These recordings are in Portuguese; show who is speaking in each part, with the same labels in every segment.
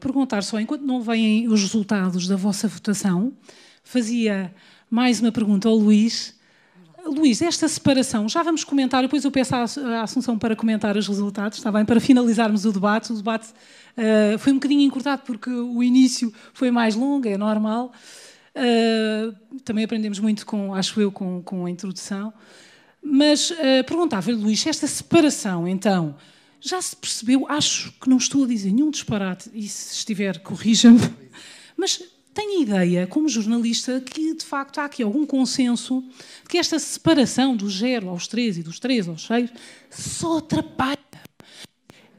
Speaker 1: perguntar só, enquanto não vêm os resultados da vossa votação, fazia mais uma pergunta ao Luís. Luís, esta separação, já vamos comentar, depois eu peço à Assunção para comentar os resultados, está bem? Para finalizarmos o debate. O debate uh, foi um bocadinho encurtado porque o início foi mais longo, é normal. Uh, também aprendemos muito, com, acho eu, com, com a introdução. Mas uh, perguntava-lhe, Luís, esta separação, então, já se percebeu? Acho que não estou a dizer nenhum disparate, e se estiver, corrija-me. Mas tenho ideia, como jornalista, que de facto há aqui algum consenso de que esta separação do zero aos três e dos três aos seis só atrapalha.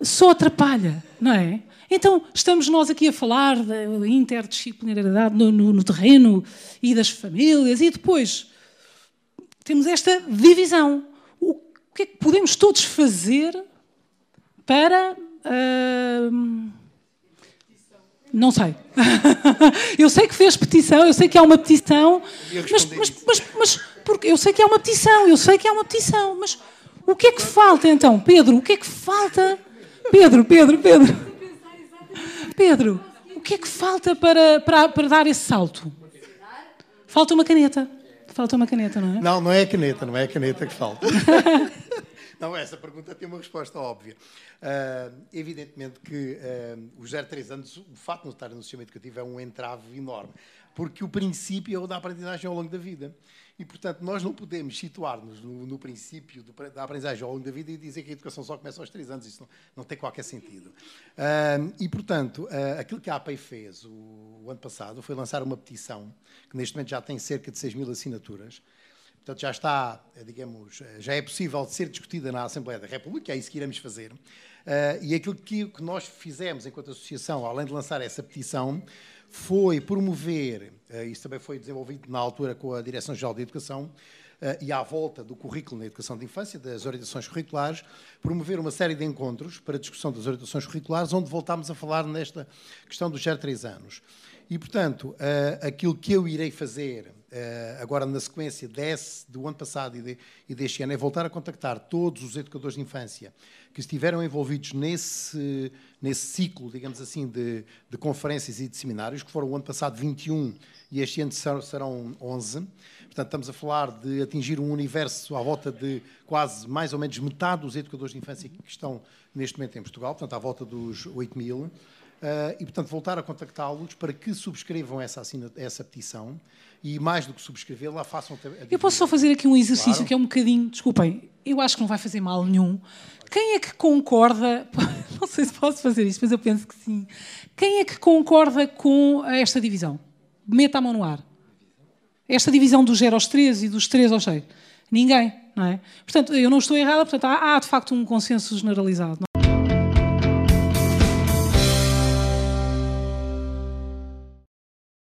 Speaker 1: Só atrapalha, não é? Então, estamos nós aqui a falar da interdisciplinaridade no, no, no terreno e das famílias, e depois temos esta divisão. O que é que podemos todos fazer para. Uh, não sei. eu sei que fez petição, eu sei que há uma petição, mas, mas, mas, mas, porque eu sei que há uma petição, eu sei que há uma petição, mas o que é que falta então, Pedro? O que é que falta? Pedro, Pedro, Pedro. Pedro, o que é que falta para, para, para dar esse salto? Falta uma caneta. Falta uma caneta, não é?
Speaker 2: Não, não é a caneta, não é a caneta que falta. Não, essa pergunta tem uma resposta óbvia. Uh, evidentemente que uh, os 0 3 anos, o facto de não estar no sistema educativo é um entrave enorme, porque o princípio é o da aprendizagem ao longo da vida. E, portanto, nós não podemos situar-nos no, no, princípio do, da aprendizagem ao longo da vida e dizer que a educação só começa aos 3 anos. Isso não, não tem qualquer sentido. Uh, e, portanto, aquilo que a APEI fez o, o ano passado foi lançar uma petição, que neste momento já tem cerca de 6 mil assinaturas, Portanto, já está, eh, digamos, eh, já é possível ser discutida na Assembleia da República, é isso que iremos fazer. Uh, e aquilo que, que, nós fizemos enquanto associação, além de lançar essa petição, foi promover, isso também foi desenvolvido na altura com a Direção-Geral de Educação, e à volta do currículo na educação de infância, das orientações curriculares, promover uma série de encontros para discussão das orientações curriculares, onde voltámos a falar nesta questão dos 0 3 anos. E, portanto, aquilo que eu irei fazer eh, agora na sequência desse, do ano passado e, de, e, deste ano, é voltar a contactar todos os educadores de infância que estiveram envolvidos nesse, nesse ciclo, digamos assim, de, de conferências e de seminários, que foram o ano passado 21 e este ano serão 11. Portanto, estamos a falar de atingir um universo à volta de quase mais ou menos metade dos educadores de infância que estão neste momento em Portugal, portanto, à volta dos 8 mil. Uh, e, portanto, voltar a contactá-los para que subscrevam essa, essa petição e mais do que subscrevê-la, façam a
Speaker 1: Eu posso só fazer aqui um exercício claro. que é um bocadinho, desculpem, eu acho que não vai fazer mal nenhum. Quem é que concorda, não sei se posso fazer isto, mas eu penso que sim. Quem é que concorda com esta divisão? Meta a mão no ar. Esta divisão dos 0 aos 3 e dos 3 aos 6. Ninguém, não é? Portanto, eu não estou errada, portanto, há, há de facto um consenso generalizado.